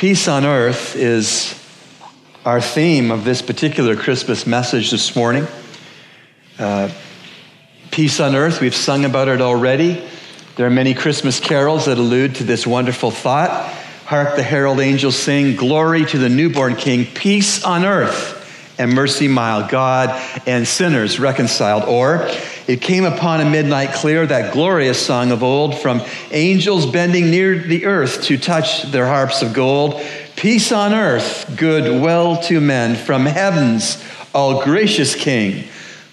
Peace on earth is our theme of this particular Christmas message this morning. Uh, peace on earth, we've sung about it already. There are many Christmas carols that allude to this wonderful thought. Hark the herald angels sing, Glory to the newborn King, peace on earth and mercy mild, God and sinners reconciled. Or it came upon a midnight clear, that glorious song of old, from angels bending near the earth to touch their harps of gold. Peace on earth, good will to men, from heaven's all gracious King.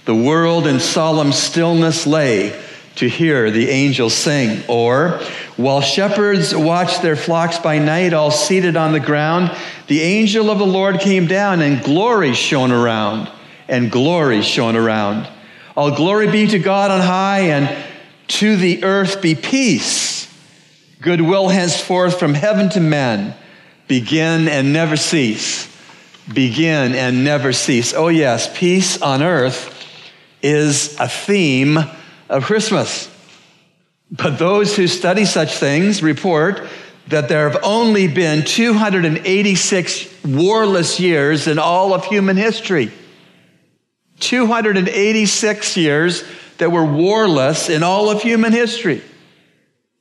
The world in solemn stillness lay to hear the angels sing. Or, while shepherds watched their flocks by night, all seated on the ground, the angel of the Lord came down, and glory shone around, and glory shone around. All glory be to God on high, and to the earth be peace. Goodwill henceforth from heaven to men. Begin and never cease. Begin and never cease. Oh, yes, peace on earth is a theme of Christmas. But those who study such things report that there have only been 286 warless years in all of human history. 286 years that were warless in all of human history.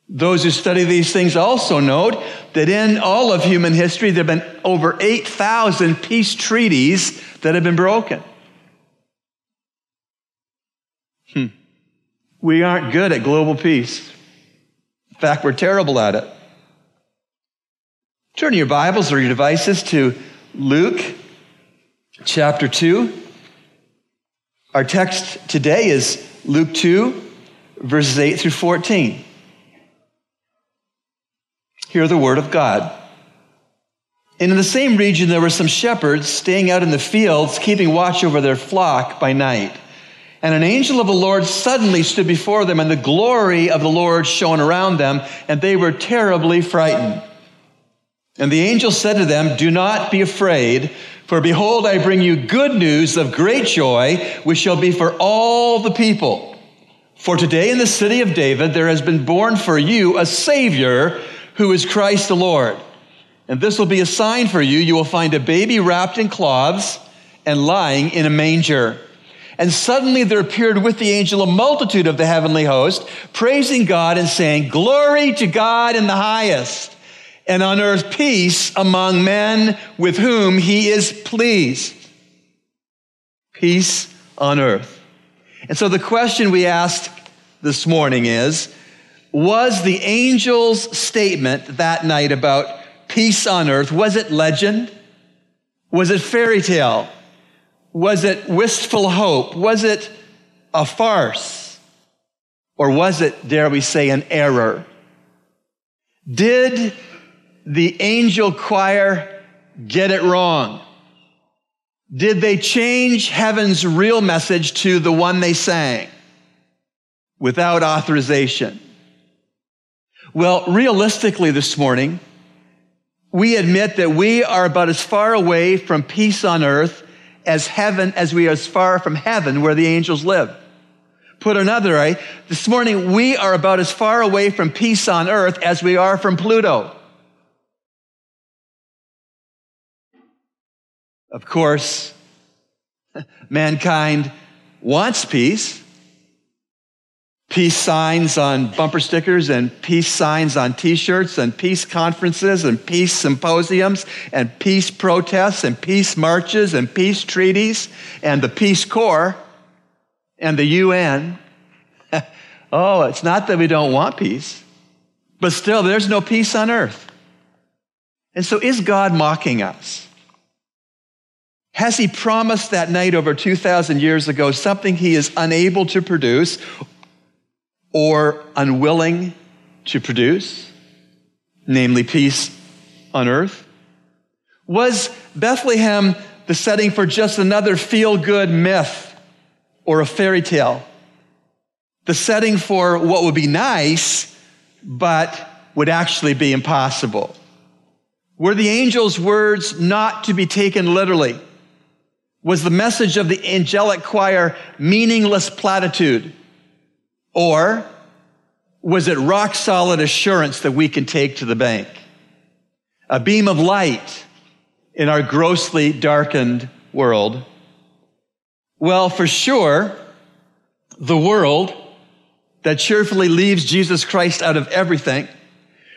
Those who study these things also note that in all of human history, there have been over 8,000 peace treaties that have been broken. Hmm. We aren't good at global peace. In fact, we're terrible at it. Turn your Bibles or your devices to Luke chapter 2. Our text today is Luke 2, verses 8 through 14. Hear the word of God. And in the same region, there were some shepherds staying out in the fields, keeping watch over their flock by night. And an angel of the Lord suddenly stood before them, and the glory of the Lord shone around them, and they were terribly frightened. And the angel said to them, Do not be afraid, for behold, I bring you good news of great joy, which shall be for all the people. For today in the city of David there has been born for you a Savior who is Christ the Lord. And this will be a sign for you. You will find a baby wrapped in cloths and lying in a manger. And suddenly there appeared with the angel a multitude of the heavenly host, praising God and saying, Glory to God in the highest, and on earth peace among men with whom he is pleased. Peace on earth. And so the question we asked this morning is, was the angel's statement that night about peace on earth, was it legend? Was it fairy tale? Was it wistful hope? Was it a farce? Or was it, dare we say, an error? Did the angel choir get it wrong? Did they change heaven's real message to the one they sang without authorization? Well, realistically, this morning, we admit that we are about as far away from peace on earth as heaven as we are as far from heaven where the angels live. Put another way, this morning we are about as far away from peace on earth as we are from Pluto. Of course, mankind wants peace peace signs on bumper stickers and peace signs on t-shirts and peace conferences and peace symposiums and peace protests and peace marches and peace treaties and the Peace Corps and the UN. oh, it's not that we don't want peace, but still there's no peace on earth. And so is God mocking us? Has he promised that night over 2,000 years ago something he is unable to produce or unwilling to produce, namely peace on earth? Was Bethlehem the setting for just another feel good myth or a fairy tale? The setting for what would be nice, but would actually be impossible? Were the angel's words not to be taken literally? Was the message of the angelic choir meaningless platitude? Or was it rock solid assurance that we can take to the bank? a beam of light in our grossly darkened world? Well, for sure, the world that cheerfully leaves Jesus Christ out of everything,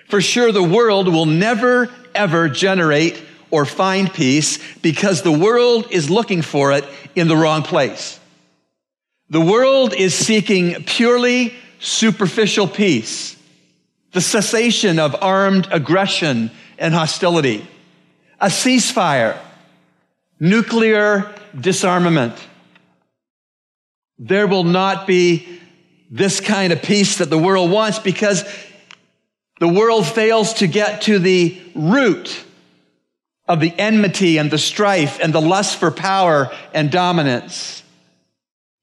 for sure the world will never, ever generate or find peace because the world is looking for it in the wrong place. The world is seeking purely superficial peace, the cessation of armed aggression and hostility, a ceasefire, nuclear disarmament. There will not be this kind of peace that the world wants because the world fails to get to the root of the enmity and the strife and the lust for power and dominance.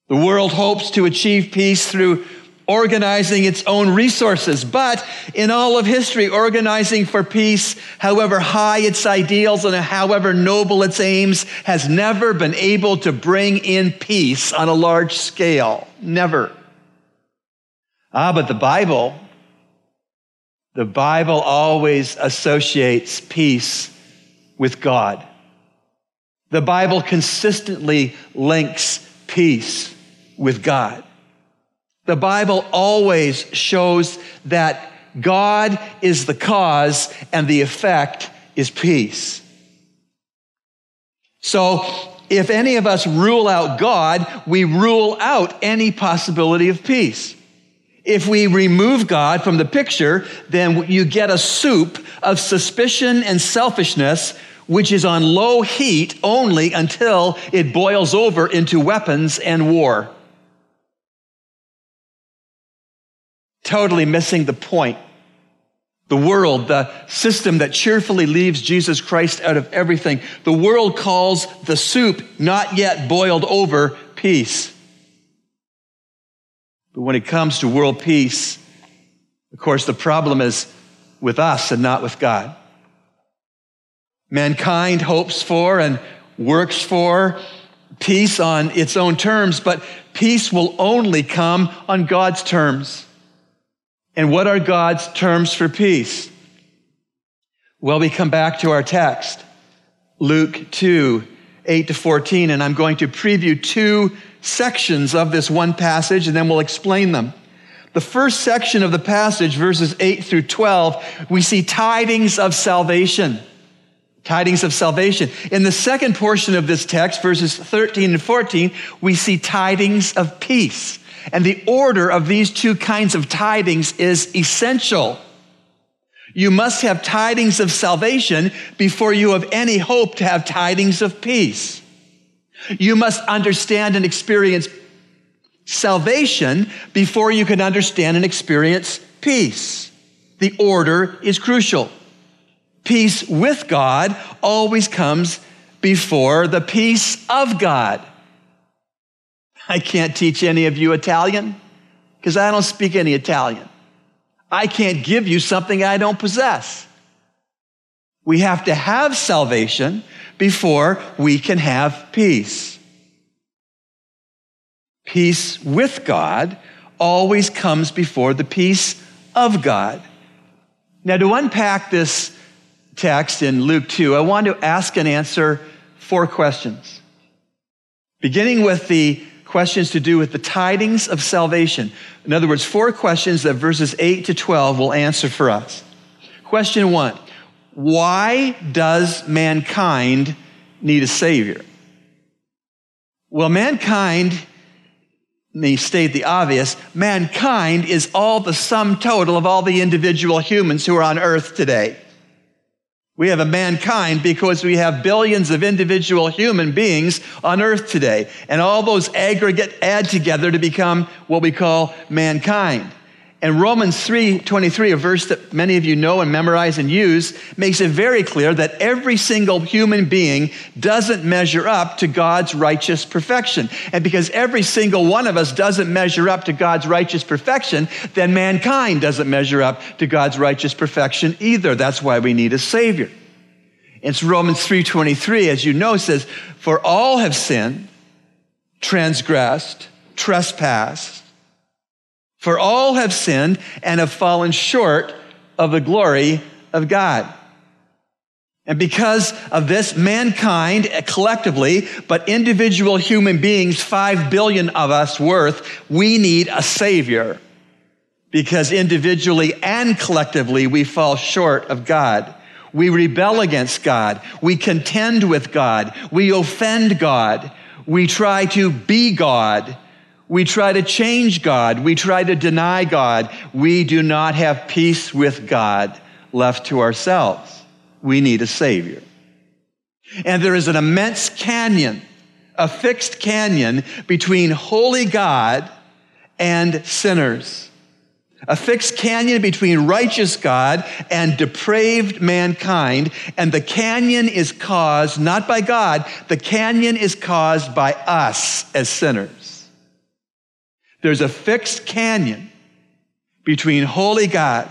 The world hopes to achieve peace through organizing its own resources. But in all of history, organizing for peace, however high its ideals and however noble its aims, has never been able to bring in peace on a large scale. Never. Ah, but the Bible, the Bible always associates peace with God. The Bible consistently links peace with God. The Bible always shows that God is the cause and the effect is peace. So, if any of us rule out God, we rule out any possibility of peace. If we remove God from the picture, then you get a soup of suspicion and selfishness, which is on low heat only until it boils over into weapons and war. totally missing the point. The world, the system that cheerfully leaves Jesus Christ out of everything, the world calls the soup not yet boiled over peace. But when it comes to world peace, of course, the problem is with us and not with God. Mankind hopes for and works for peace on its own terms, but peace will only come on God's terms. And what are God's terms for peace? Well, we come back to our text, Luke 2, 8 to 14, and I'm going to preview two sections of this one passage, and then we'll explain them. The first section of the passage, verses 8 through 12, we see tidings of salvation. Tidings of salvation. In the second portion of this text, verses 13 and 14, we see tidings of peace. And the order of these two kinds of tidings is essential. You must have tidings of salvation before you have any hope to have tidings of peace. You must understand and experience salvation before you can understand and experience peace. The order is crucial. Peace with God always comes before the peace of God. I can't teach any of you Italian because I don't speak any Italian. I can't give you something I don't possess. We have to have salvation before we can have peace. Peace with God always comes before the peace of God. Now, to unpack this text in Luke 2, I want to ask and answer four questions. Beginning with the questions to do with the tidings of salvation. In other words, four questions that verses 8 to 12 will answer for us. Question one Why does mankind need a Savior? Well, mankind, may state the obvious, mankind is all the sum total of all the individual humans who are on earth today. We have a mankind because we have billions of individual human beings on earth today. And all those aggregate add together to become what we call mankind. And Romans 3:23, a verse that many of you know and memorize and use, makes it very clear that every single human being doesn't measure up to God's righteous perfection. And because every single one of us doesn't measure up to God's righteous perfection, then mankind doesn't measure up to God's righteous perfection either. That's why we need a savior. It's Romans 3:23 as you know says, "For all have sinned, transgressed, trespassed, for all have sinned and have fallen short of the glory of God. And because of this, mankind collectively, but individual human beings, five billion of us worth, we need a savior. Because individually and collectively, we fall short of God. We rebel against God. We contend with God. We offend God. We try to be God. We try to change God. We try to deny God. We do not have peace with God left to ourselves. We need a Savior. And there is an immense canyon, a fixed canyon between holy God and sinners. A fixed canyon between righteous God and depraved mankind. And the canyon is caused not by God, the canyon is caused by us as sinners. There's a fixed canyon between holy God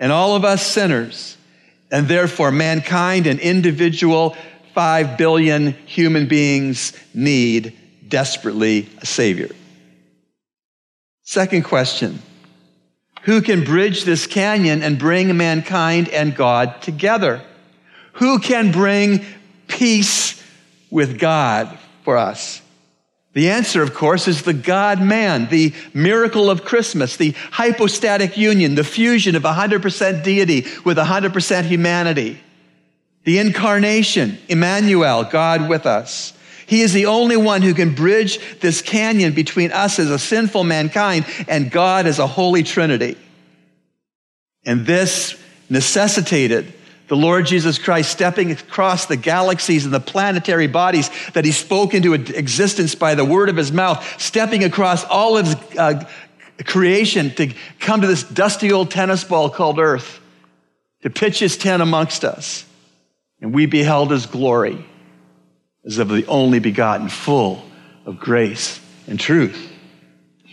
and all of us sinners and therefore, mankind and individual five billion human beings need desperately a Savior. Second question Who can bridge this canyon and bring mankind and God together? Who can bring peace with God for us? The answer, of course, is the God man, the miracle of Christmas, the hypostatic union, the fusion of 100% deity with 100% humanity. The incarnation, Emmanuel, God with us. He is the only one who can bridge this canyon between us as a sinful mankind and God as a holy trinity. And this necessitated the Lord Jesus Christ stepping across the galaxies and the planetary bodies that he spoke into existence by the word of his mouth, stepping across all of his uh, creation to come to this dusty old tennis ball called earth, to pitch his tent amongst us. And we beheld his glory as of the only begotten, full of grace and truth.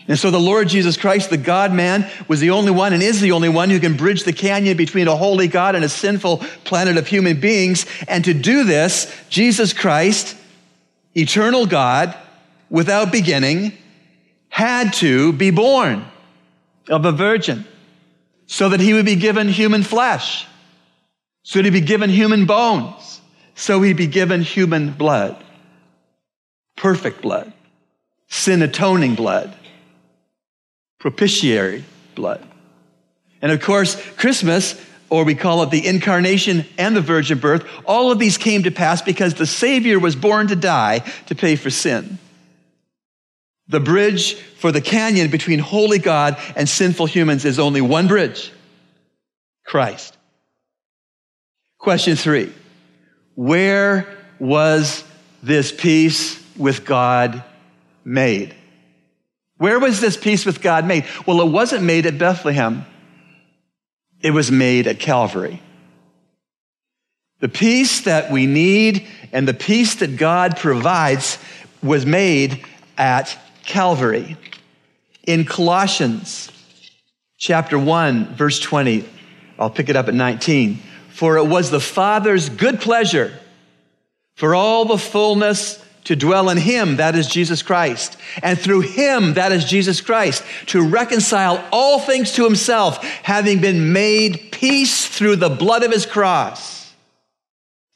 And so the Lord Jesus Christ, the God man, was the only one and is the only one who can bridge the canyon between a holy God and a sinful planet of human beings. And to do this, Jesus Christ, eternal God, without beginning, had to be born of a virgin so that he would be given human flesh, so he'd be given human bones, so he'd be given human blood, perfect blood, sin atoning blood propitiatory blood. And of course, Christmas, or we call it the incarnation and the virgin birth, all of these came to pass because the Savior was born to die to pay for sin. The bridge for the canyon between holy God and sinful humans is only one bridge Christ. Question three Where was this peace with God made? Where was this peace with God made? Well, it wasn't made at Bethlehem. It was made at Calvary. The peace that we need and the peace that God provides was made at Calvary. In Colossians chapter 1, verse 20, I'll pick it up at 19. For it was the Father's good pleasure for all the fullness to dwell in him, that is Jesus Christ, and through him, that is Jesus Christ, to reconcile all things to himself, having been made peace through the blood of his cross.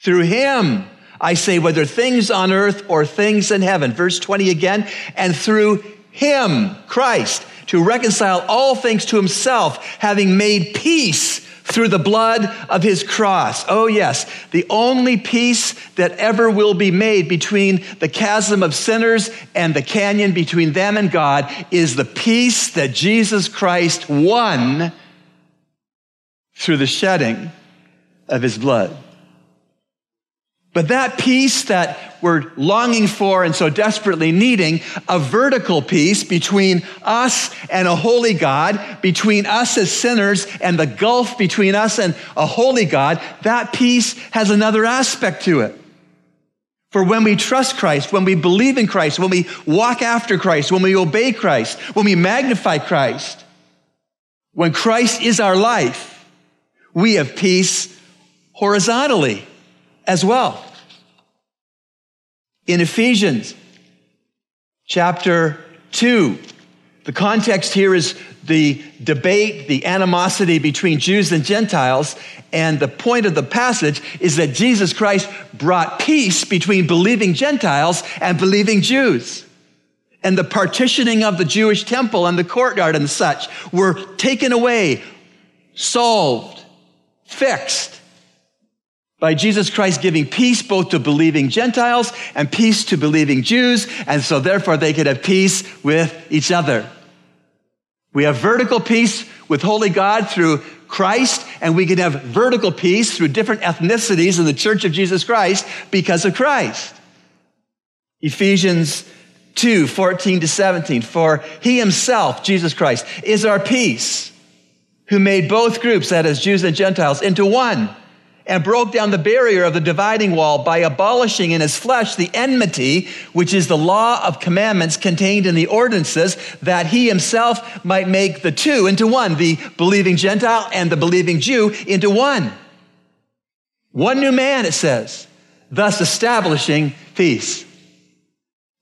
Through him, I say, whether things on earth or things in heaven. Verse 20 again, and through him, Christ, to reconcile all things to himself, having made peace through the blood of his cross. Oh, yes, the only peace that ever will be made between the chasm of sinners and the canyon between them and God is the peace that Jesus Christ won through the shedding of his blood. But that peace that we're longing for and so desperately needing, a vertical peace between us and a holy God, between us as sinners and the gulf between us and a holy God, that peace has another aspect to it. For when we trust Christ, when we believe in Christ, when we walk after Christ, when we obey Christ, when we magnify Christ, when Christ is our life, we have peace horizontally as well. In Ephesians chapter 2, The context here is the debate, the animosity between Jews and Gentiles. And the point of the passage is that Jesus Christ brought peace between believing Gentiles and believing Jews. And the partitioning of the Jewish temple and the courtyard and such were taken away, solved, fixed by Jesus Christ giving peace both to believing Gentiles and peace to believing Jews, and so therefore they could have peace with each other. We have vertical peace with Holy God through Christ, and we can have vertical peace through different ethnicities in the Church of Jesus Christ because of Christ. Ephesians 2 14 to 17. For he himself, Jesus Christ, is our peace, who made both groups, that is, Jews and Gentiles, into one and broke down the barrier of the dividing wall by abolishing in his flesh the enmity, which is the law of commandments contained in the ordinances, that he himself might make the two into one, the believing Gentile and the believing Jew into one. One new man, it says, thus establishing peace.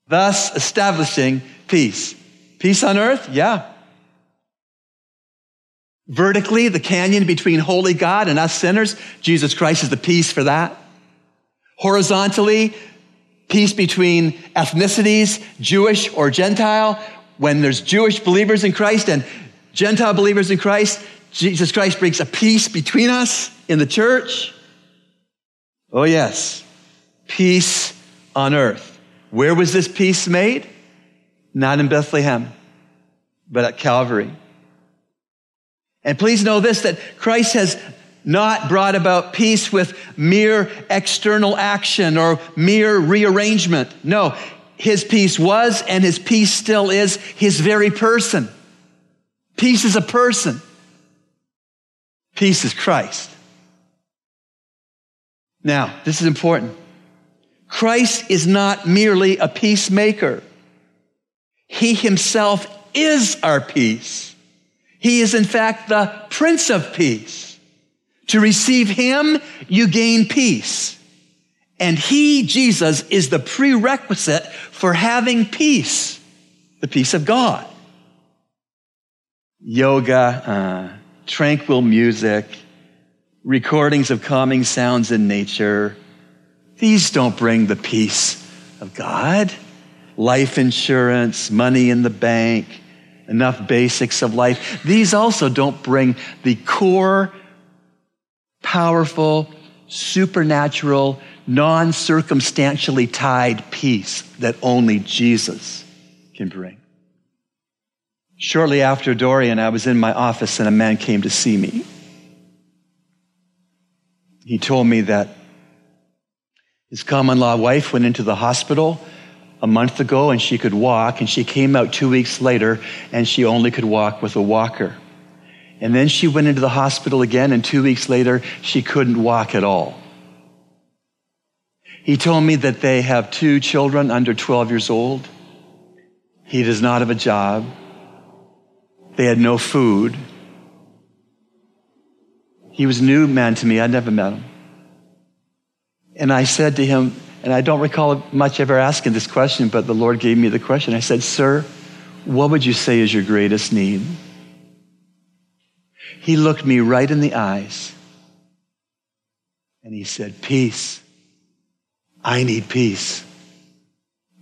Thus establishing peace. Peace on earth? Yeah. Vertically, the canyon between holy God and us sinners, Jesus Christ is the peace for that. Horizontally, peace between ethnicities, Jewish or Gentile. When there's Jewish believers in Christ and Gentile believers in Christ, Jesus Christ brings a peace between us in the church. Oh, yes, peace on earth. Where was this peace made? Not in Bethlehem, but at Calvary. And please know this that Christ has not brought about peace with mere external action or mere rearrangement. No, his peace was and his peace still is his very person. Peace is a person. Peace is Christ. Now, this is important. Christ is not merely a peacemaker. He himself is our peace. He is, in fact, the Prince of Peace. To receive Him, you gain peace. And He, Jesus, is the prerequisite for having peace, the peace of God. Yoga, uh, tranquil music, recordings of calming sounds in nature, these don't bring the peace of God. Life insurance, money in the bank, enough basics of life. These also don't bring the core, powerful, supernatural, non circumstantially tied peace that only Jesus can bring. Shortly after Dorian, I was in my office and a man came to see me. He told me that his common law wife went into the hospital a month ago and she could walk, and she came out two weeks later and she only could walk with a walker. And then she went into the hospital again, and two weeks later, she couldn't walk at all. He told me that they have two children under 12 years old. He does not have a job. They had no food. He was a new man to me. I'd never met him. And I said to him, and I don't recall much ever asking this question, but the Lord gave me the question. I said, Sir, what would you say is your greatest need? He looked me right in the eyes and he said, Peace. I need peace.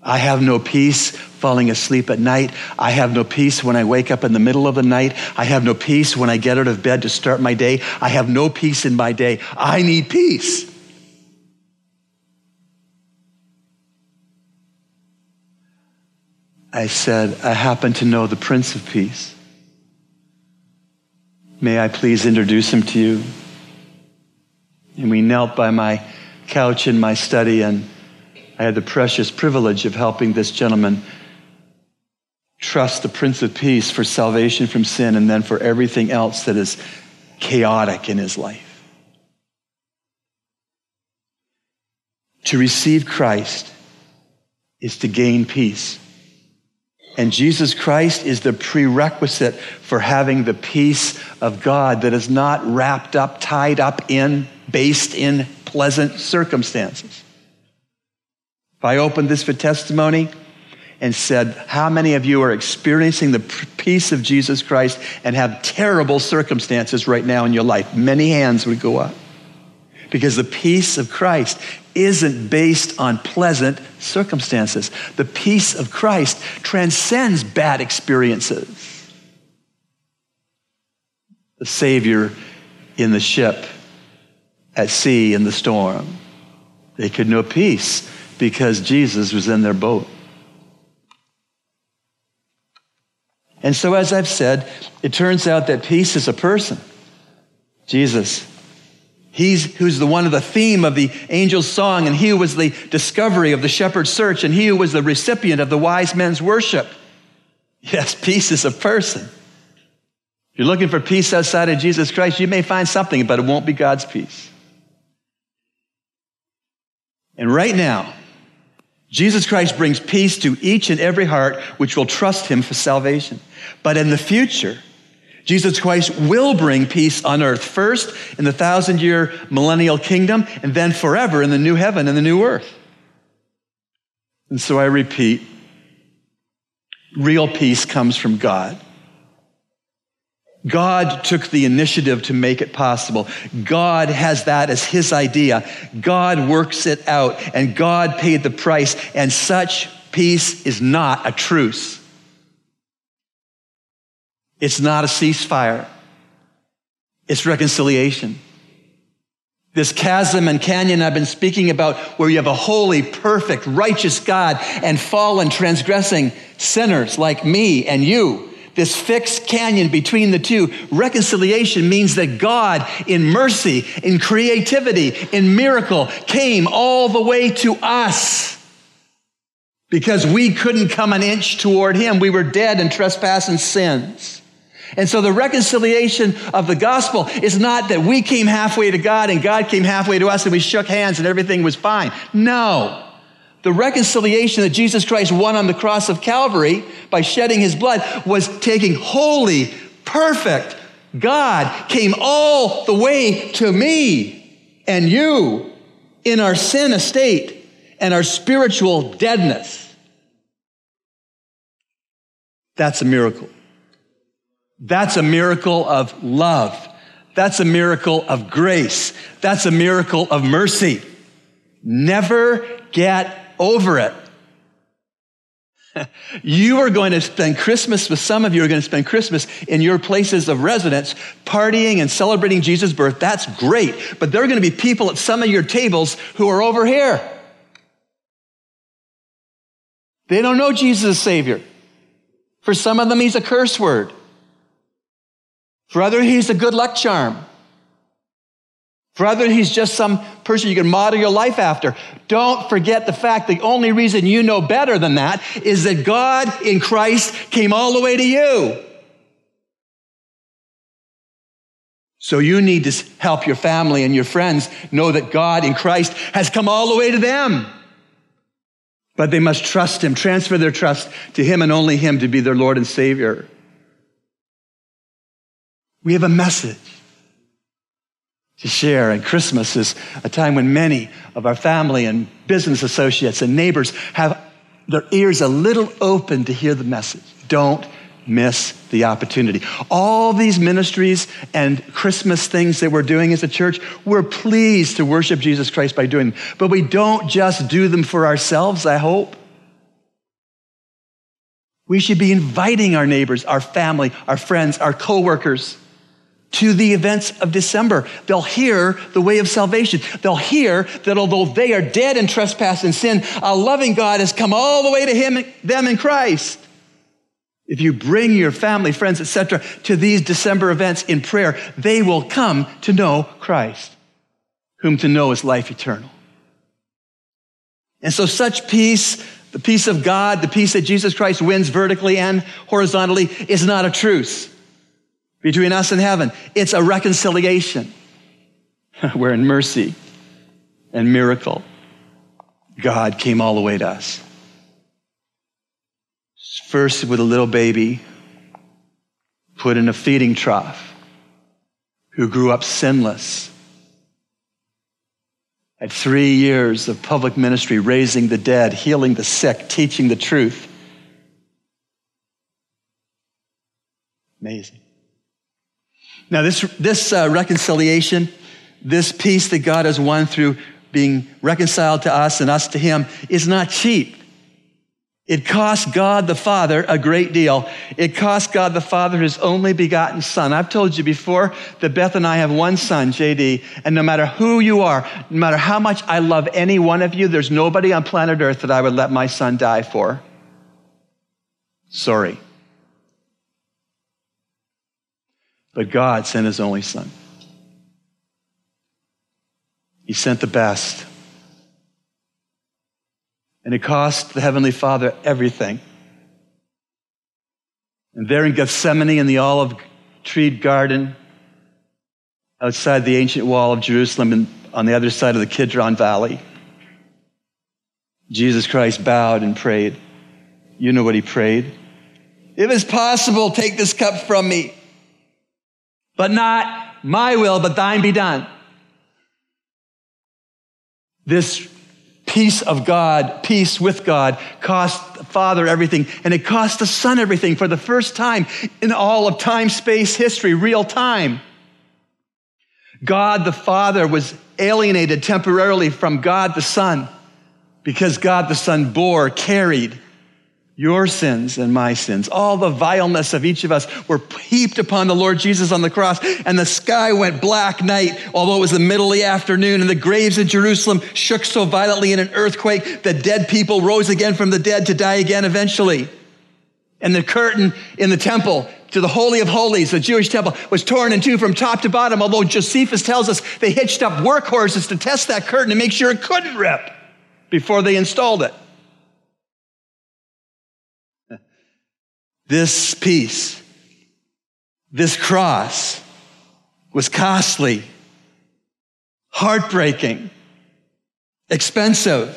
I have no peace falling asleep at night. I have no peace when I wake up in the middle of the night. I have no peace when I get out of bed to start my day. I have no peace in my day. I need peace. I said, I happen to know the Prince of Peace. May I please introduce him to you? And we knelt by my couch in my study, and I had the precious privilege of helping this gentleman trust the Prince of Peace for salvation from sin and then for everything else that is chaotic in his life. To receive Christ is to gain peace. And Jesus Christ is the prerequisite for having the peace of God that is not wrapped up, tied up in, based in pleasant circumstances. If I open this for testimony, and said, How many of you are experiencing the peace of Jesus Christ and have terrible circumstances right now in your life? Many hands would go up. Because the peace of Christ isn't based on pleasant circumstances. The peace of Christ transcends bad experiences. The Savior in the ship at sea in the storm, they could know peace because Jesus was in their boat. And so, as I've said, it turns out that peace is a person. Jesus. He's who's the one of the theme of the angel's song, and he who was the discovery of the shepherd's search, and he who was the recipient of the wise men's worship. Yes, peace is a person. If you're looking for peace outside of Jesus Christ, you may find something, but it won't be God's peace. And right now, Jesus Christ brings peace to each and every heart which will trust him for salvation. But in the future, Jesus Christ will bring peace on earth, first in the thousand year millennial kingdom, and then forever in the new heaven and the new earth. And so I repeat real peace comes from God. God took the initiative to make it possible. God has that as his idea. God works it out, and God paid the price, and such peace is not a truce. It's not a ceasefire. It's reconciliation. This chasm and canyon I've been speaking about, where you have a holy, perfect, righteous God and fallen, transgressing sinners like me and you this fixed canyon between the two. Reconciliation means that God, in mercy, in creativity, in miracle, came all the way to us because we couldn't come an inch toward Him. We were dead in trespass and sins. And so the reconciliation of the gospel is not that we came halfway to God and God came halfway to us and we shook hands and everything was fine. No. The reconciliation that Jesus Christ won on the cross of Calvary by shedding his blood was taking holy, perfect God came all the way to me and you in our sin estate and our spiritual deadness. That's a miracle. That's a miracle of love. That's a miracle of grace. That's a miracle of mercy. Never get over it. you are going to spend Christmas with some of you are going to spend Christmas in your places of residence, partying and celebrating Jesus' birth. That's great. But there are going to be people at some of your tables who are over here. They don't know Jesus as Savior. For some of them, He's a curse word. For others, He's a good luck charm. For others, he's just some person you can model your life after. Don't forget the fact the only reason you know better than that is that God in Christ came all the way to you. So you need to help your family and your friends know that God in Christ has come all the way to them. But they must trust Him, transfer their trust to Him and only Him to be their Lord and Savior. We have a message to share. And Christmas is a time when many of our family and business associates and neighbors have their ears a little open to hear the message. Don't miss the opportunity. All these ministries and Christmas things that we're doing as a church, we're pleased to worship Jesus Christ by doing them. But we don't just do them for ourselves, I hope. We should be inviting our neighbors, our family, our friends, our coworkers to the events of December. They'll hear the way of salvation. They'll hear that although they are dead in trespass and sin, a loving God has come all the way to him, them in Christ. If you bring your family, friends, etc., to these December events in prayer, they will come to know Christ, whom to know is life eternal. And so, such peace, the peace of God, the peace that Jesus Christ wins vertically and horizontally, is not a truce between us and heaven. It's a reconciliation. We're in mercy and miracle. God came all the way to us. First, with a little baby put in a feeding trough who grew up sinless. At three years of public ministry, raising the dead, healing the sick, teaching the truth. Amazing. Now, this, this uh, reconciliation, this peace that God has won through being reconciled to us and us to Him, is not cheap. It cost God the Father a great deal. It cost God the Father his only begotten Son. I've told you before that Beth and I have one son, JD, and no matter who you are, no matter how much I love any one of you, there's nobody on planet Earth that I would let my son die for. Sorry. But God sent his only Son. He sent the best. And it cost the Heavenly Father everything. And there in Gethsemane in the olive treed garden, outside the ancient wall of Jerusalem and on the other side of the Kidron Valley, Jesus Christ bowed and prayed. You know what he prayed? If it's possible, take this cup from me, but not my will, but thine be done. This peace of God, peace with God, cost the Father everything, and it cost the Son everything for the first time in all of time, space, history, real time. God the Father was alienated temporarily from God the Son because God the Son bore, carried your sins and my sins. All the vileness of each of us were heaped upon the Lord Jesus on the cross, and the sky went black night, although it was the middle of the afternoon, and the graves in Jerusalem shook so violently in an earthquake that dead people rose again from the dead to die again eventually. And the curtain in the temple to the Holy of Holies, the Jewish temple, was torn in two from top to bottom, although Josephus tells us they hitched up workhorses to test that curtain to make sure it couldn't rip before they installed it. This peace, this cross was costly, heartbreaking, expensive.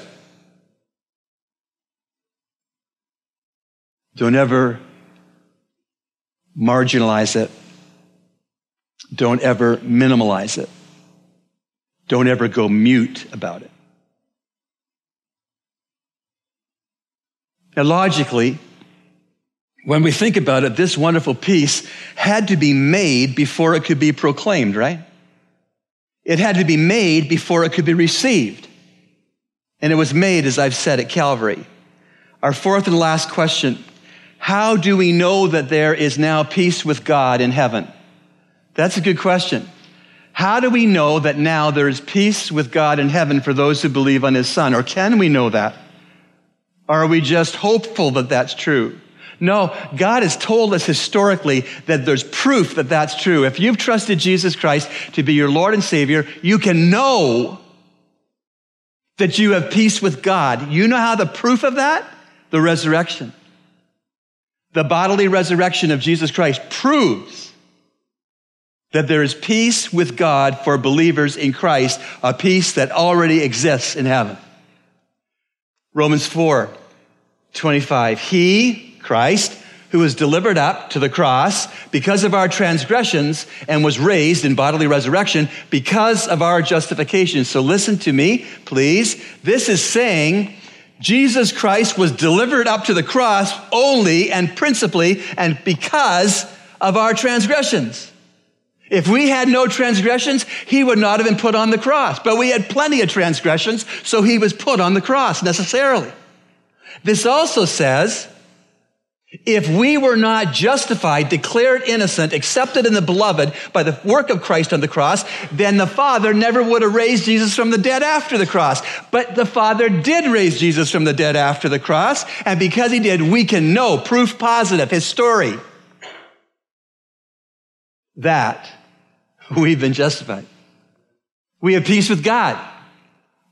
Don't ever marginalize it. Don't ever minimalize it. Don't ever go mute about it. Now, logically, when we think about it, this wonderful peace had to be made before it could be proclaimed, right? It had to be made before it could be received. And it was made, as I've said, at Calvary. Our fourth and last question How do we know that there is now peace with God in heaven? That's a good question. How do we know that now there is peace with God in heaven for those who believe on His Son? Or can we know that? Or are we just hopeful that that's true? No, God has told us historically that there's proof that that's true. If you've trusted Jesus Christ to be your Lord and Savior, you can know that you have peace with God. You know how the proof of that? The resurrection. The bodily resurrection of Jesus Christ proves that there is peace with God for believers in Christ, a peace that already exists in heaven. Romans 4 25. He, Christ, who was delivered up to the cross because of our transgressions and was raised in bodily resurrection because of our justification. So listen to me, please. This is saying Jesus Christ was delivered up to the cross only and principally and because of our transgressions. If we had no transgressions, he would not have been put on the cross. But we had plenty of transgressions, so he was put on the cross necessarily. This also says if we were not justified, declared innocent, accepted in the beloved by the work of Christ on the cross, then the Father never would have raised Jesus from the dead after the cross. But the Father did raise Jesus from the dead after the cross, and because he did, we can know, proof positive, his story, that we've been justified. We have peace with God.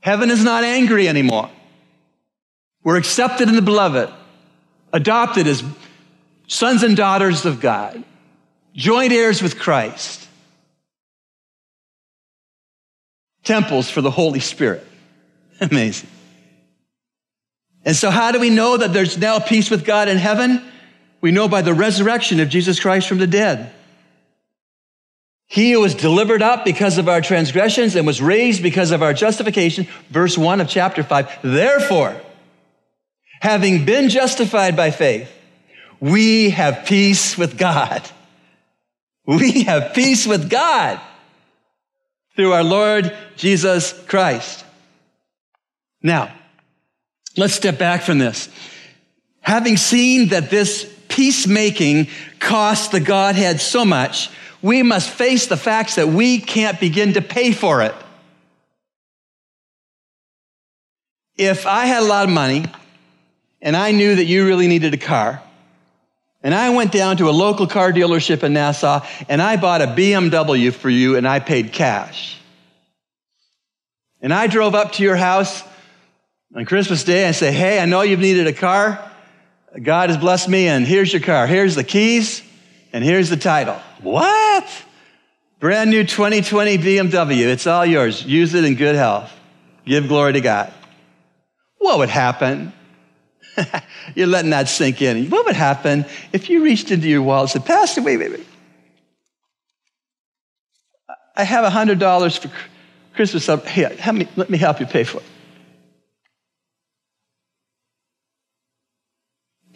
Heaven is not angry anymore. We're accepted in the beloved adopted as sons and daughters of God, joint heirs with Christ, temples for the Holy Spirit. Amazing. And so, how do we know that there's now peace with God in heaven? We know by the resurrection of Jesus Christ from the dead. He was delivered up because of our transgressions and was raised because of our justification. Verse 1 of chapter 5. Therefore, having been justified by faith, we have peace with God We have peace with God through our Lord Jesus Christ. Now, let's step back from this. Having seen that this peacemaking costs the Godhead so much, we must face the facts that we can't begin to pay for it. If I had a lot of money and I knew that you really needed a car, and I went down to a local car dealership in Nassau and I bought a BMW for you and I paid cash. And I drove up to your house on Christmas Day and say, Hey, I know you've needed a car. God has blessed me, and here's your car. Here's the keys, and here's the title. What? Brand new 2020 BMW. It's all yours. Use it in good health. Give glory to God. What would happen? You're letting that sink in. What would happen if you reached into your wallet and said, Pastor, wait, wait, wait. I have $100 for Christmas. Here, me, let me help you pay for it.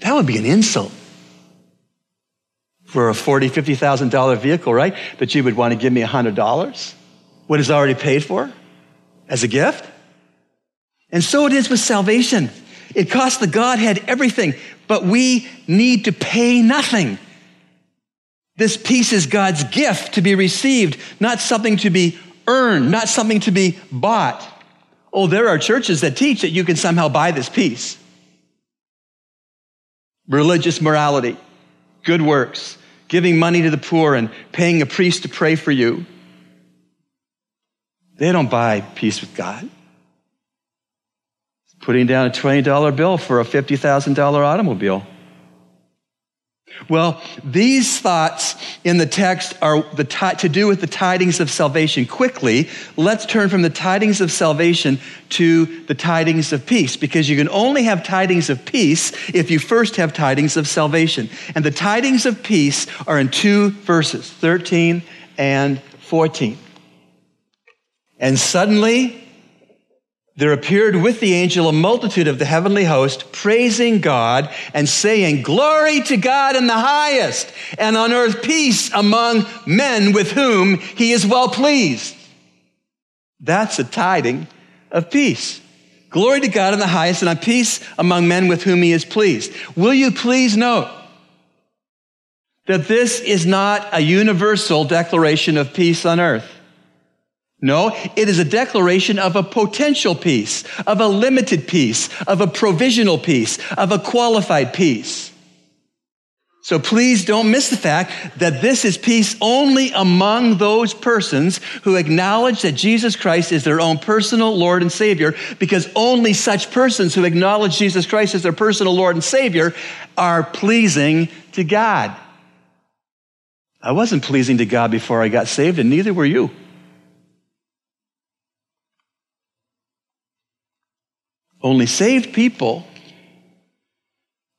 That would be an insult for a $40,000, $50,000 vehicle, right? That you would want to give me $100 what is already paid for as a gift. And so it is with salvation. It costs the Godhead everything, but we need to pay nothing. This peace is God's gift to be received, not something to be earned, not something to be bought. Oh, there are churches that teach that you can somehow buy this peace. Religious morality, good works, giving money to the poor and paying a priest to pray for you. They don't buy peace with God putting down a $20 bill for a $50,000 automobile. Well, these thoughts in the text are the t- to do with the tidings of salvation. Quickly, let's turn from the tidings of salvation to the tidings of peace, because you can only have tidings of peace if you first have tidings of salvation. And the tidings of peace are in two verses 13 and 14. And suddenly, there appeared with the angel a multitude of the heavenly host, praising God and saying, Glory to God in the highest, and on earth peace among men with whom he is well pleased. That's a tiding of peace. Glory to God in the highest, and on peace among men with whom he is pleased. Will you please note that this is not a universal declaration of peace on earth? No, it is a declaration of a potential peace, of a limited peace, of a provisional peace, of a qualified peace. So please don't miss the fact that this is peace only among those persons who acknowledge that Jesus Christ is their own personal Lord and Savior, because only such persons who acknowledge Jesus Christ as their personal Lord and Savior are pleasing to God. I wasn't pleasing to God before I got saved, and neither were you. Only saved people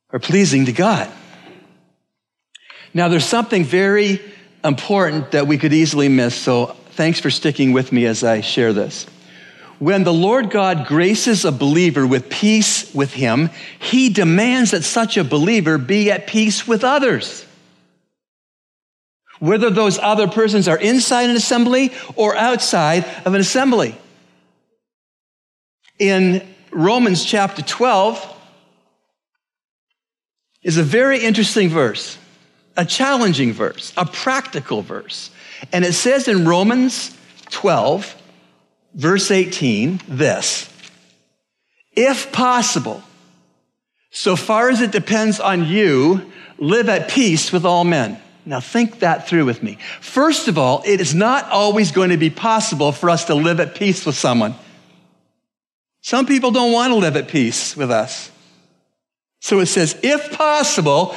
are pleasing to God. Now, there's something very important that we could easily miss, so thanks for sticking with me as I share this. When the Lord God graces a believer with peace with him, he demands that such a believer be at peace with others. Whether those other persons are inside an assembly or outside of an assembly. In Romans chapter 12 is a very interesting verse, a challenging verse, a practical verse. And it says in Romans 12, verse 18, this If possible, so far as it depends on you, live at peace with all men. Now, think that through with me. First of all, it is not always going to be possible for us to live at peace with someone. Some people don't want to live at peace with us. So it says, if possible,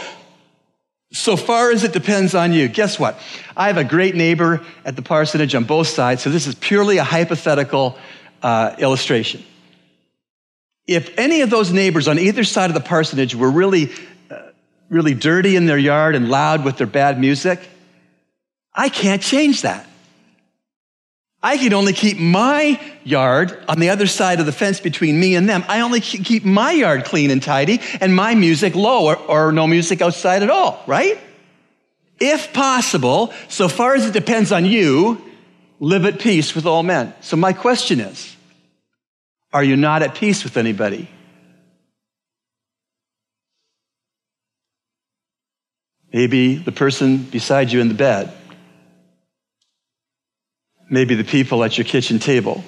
so far as it depends on you. Guess what? I have a great neighbor at the parsonage on both sides, so this is purely a hypothetical uh, illustration. If any of those neighbors on either side of the parsonage were really, uh, really dirty in their yard and loud with their bad music, I can't change that. I can only keep my yard on the other side of the fence between me and them. I only keep my yard clean and tidy and my music low or, or no music outside at all, right? If possible, so far as it depends on you, live at peace with all men. So my question is, are you not at peace with anybody? Maybe the person beside you in the bed. Maybe the people at your kitchen table.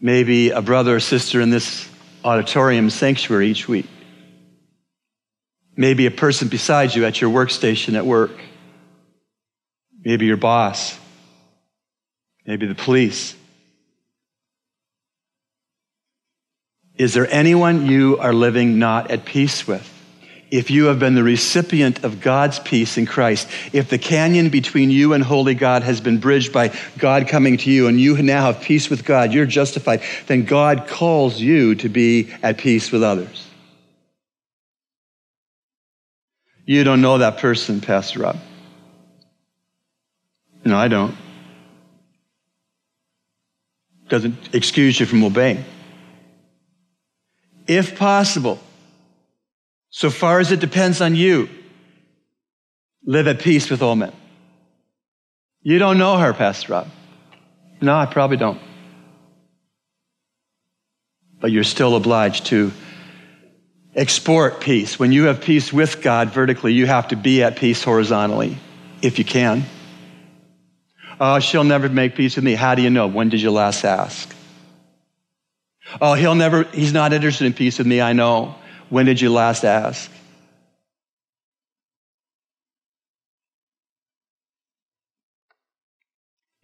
Maybe a brother or sister in this auditorium sanctuary each week. Maybe a person beside you at your workstation at work. Maybe your boss. Maybe the police. Is there anyone you are living not at peace with? If you have been the recipient of God's peace in Christ, if the canyon between you and holy God has been bridged by God coming to you and you now have peace with God, you're justified, then God calls you to be at peace with others. You don't know that person, Pastor Rob. No, I don't. Doesn't excuse you from obeying. If possible, so far as it depends on you, live at peace with all men. You don't know her, Pastor Rob. No, I probably don't. But you're still obliged to export peace. When you have peace with God vertically, you have to be at peace horizontally, if you can. Oh, she'll never make peace with me. How do you know? When did you last ask? Oh, he'll never, he's not interested in peace with me, I know. When did you last ask?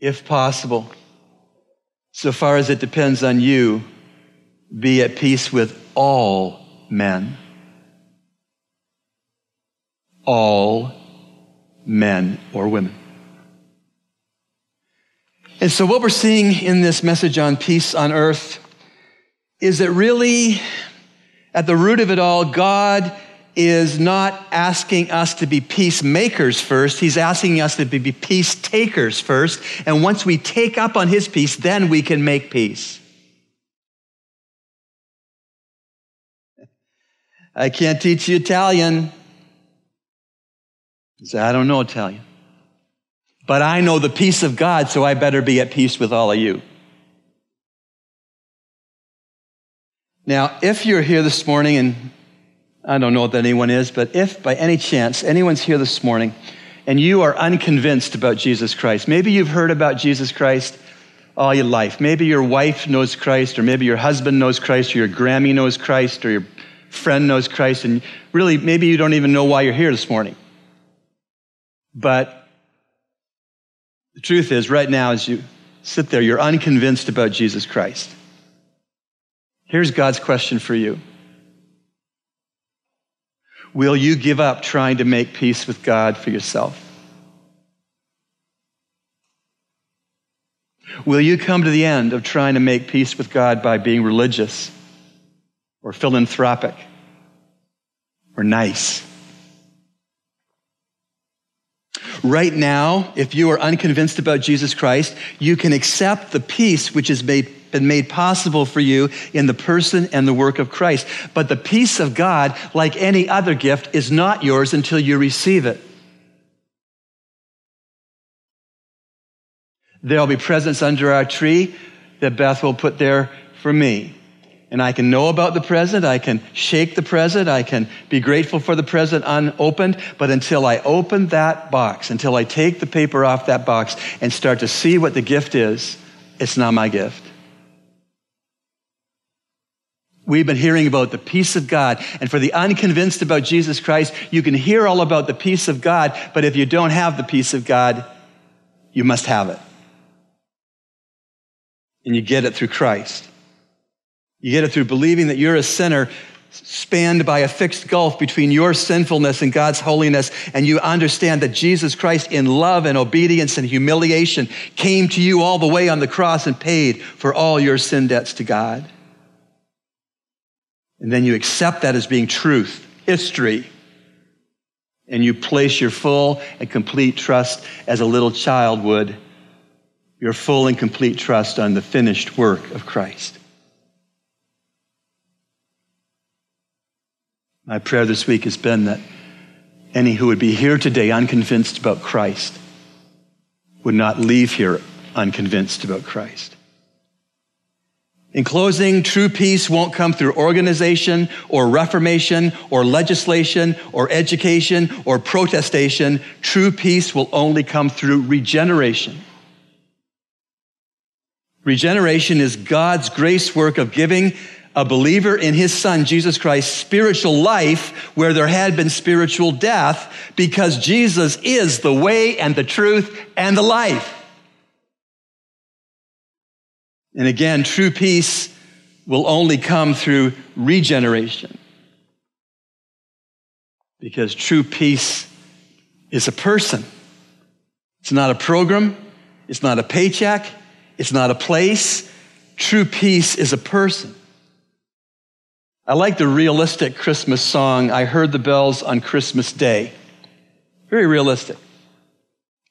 If possible, so far as it depends on you, be at peace with all men. All men or women. And so, what we're seeing in this message on peace on earth is that really at the root of it all, God is not asking us to be peacemakers first. He's asking us to be peace takers first. And once we take up on His peace, then we can make peace. I can't teach you Italian. I don't know Italian. But I know the peace of God, so I better be at peace with all of you. Now, if you're here this morning, and I don't know that anyone is, but if by any chance anyone's here this morning and you are unconvinced about Jesus Christ, maybe you've heard about Jesus Christ all your life. Maybe your wife knows Christ, or maybe your husband knows Christ, or your Grammy knows Christ, or your friend knows Christ, and really, maybe you don't even know why you're here this morning. But the truth is, right now, as you sit there, you're unconvinced about Jesus Christ. Here's God's question for you Will you give up trying to make peace with God for yourself? Will you come to the end of trying to make peace with God by being religious or philanthropic or nice? Right now, if you are unconvinced about Jesus Christ, you can accept the peace which is made, been made possible for you in the person and the work of Christ. But the peace of God, like any other gift, is not yours until you receive it. There'll be presents under our tree that Beth will put there for me and I can know about the present, I can shake the present, I can be grateful for the present unopened, but until I open that box, until I take the paper off that box and start to see what the gift is, it's not my gift. We've been hearing about the peace of God. And for the unconvinced about Jesus Christ, you can hear all about the peace of God, but if you don't have the peace of God, you must have it. And you get it through Christ. You get it through believing that you're a sinner spanned by a fixed gulf between your sinfulness and God's holiness, and you understand that Jesus Christ, in love and obedience and humiliation, came to you all the way on the cross and paid for all your sin debts to God. And then you accept that as being truth, history, and you place your full and complete trust as a little child would, your full and complete trust on the finished work of Christ. My prayer this week has been that any who would be here today unconvinced about Christ would not leave here unconvinced about Christ. In closing, true peace won't come through organization or reformation or legislation or education or protestation. True peace will only come through regeneration. Regeneration is God's grace work of giving a believer in his son, Jesus Christ, spiritual life where there had been spiritual death because Jesus is the way and the truth and the life. And again, true peace will only come through regeneration. Because true peace is a person. It's not a program. It's not a paycheck. It's not a place. True peace is a person. I like the realistic Christmas song, I Heard the Bells on Christmas Day. Very realistic.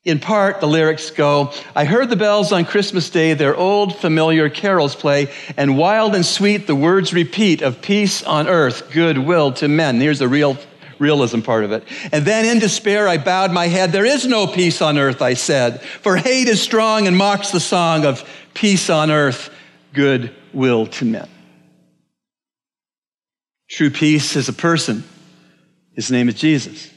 In part, the lyrics go, I heard the bells on Christmas Day, their old familiar carols play, and wild and sweet the words repeat of peace on earth, goodwill to men. Here's the real realism part of it. And then in despair, I bowed my head. There is no peace on earth, I said, for hate is strong and mocks the song of peace on earth, goodwill to men. True peace is a person. His name is Jesus.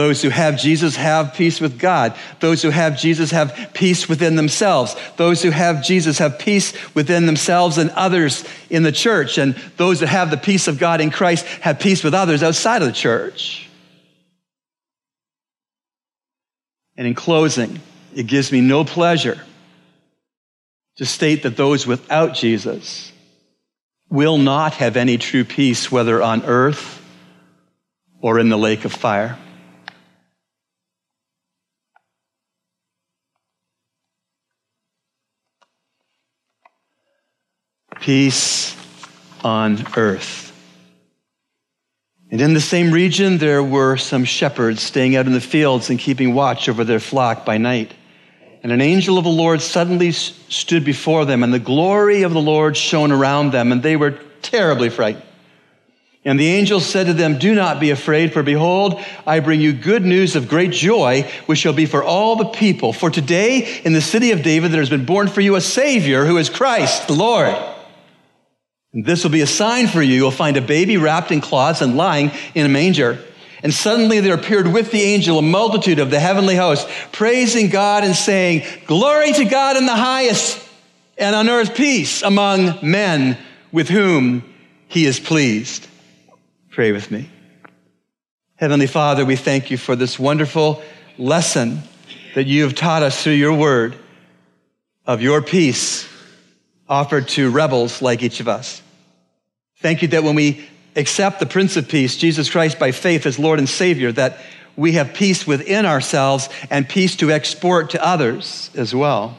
Those who have Jesus have peace with God. Those who have Jesus have peace within themselves. Those who have Jesus have peace within themselves and others in the church. And those that have the peace of God in Christ have peace with others outside of the church. And in closing, it gives me no pleasure to state that those without Jesus will not have any true peace, whether on earth or in the lake of fire. Peace on earth. And in the same region, there were some shepherds staying out in the fields and keeping watch over their flock by night. And an angel of the Lord suddenly stood before them, and the glory of the Lord shone around them, and they were terribly frightened. And the angel said to them, Do not be afraid, for behold, I bring you good news of great joy, which shall be for all the people. For today, in the city of David, there has been born for you a Savior who is Christ the Lord. This will be a sign for you. You'll find a baby wrapped in cloths and lying in a manger. And suddenly there appeared with the angel a multitude of the heavenly host, praising God and saying, Glory to God in the highest, and on earth peace among men with whom he is pleased. Pray with me. Heavenly Father, we thank you for this wonderful lesson that you have taught us through your word of your peace offered to rebels like each of us. Thank you that when we accept the Prince of Peace, Jesus Christ, by faith as Lord and Savior, that we have peace within ourselves and peace to export to others as well.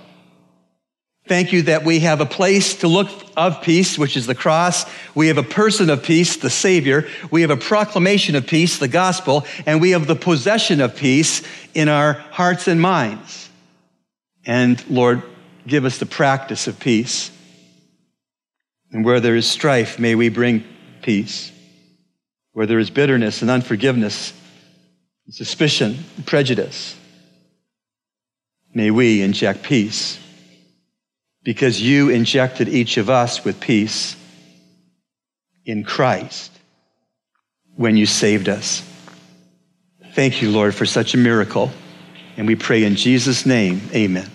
Thank you that we have a place to look of peace, which is the cross. We have a person of peace, the Savior. We have a proclamation of peace, the gospel. And we have the possession of peace in our hearts and minds. And Lord, give us the practice of peace. And where there is strife, may we bring peace. Where there is bitterness and unforgiveness, suspicion, and prejudice, may we inject peace. Because you injected each of us with peace in Christ when you saved us. Thank you, Lord, for such a miracle. And we pray in Jesus' name, amen.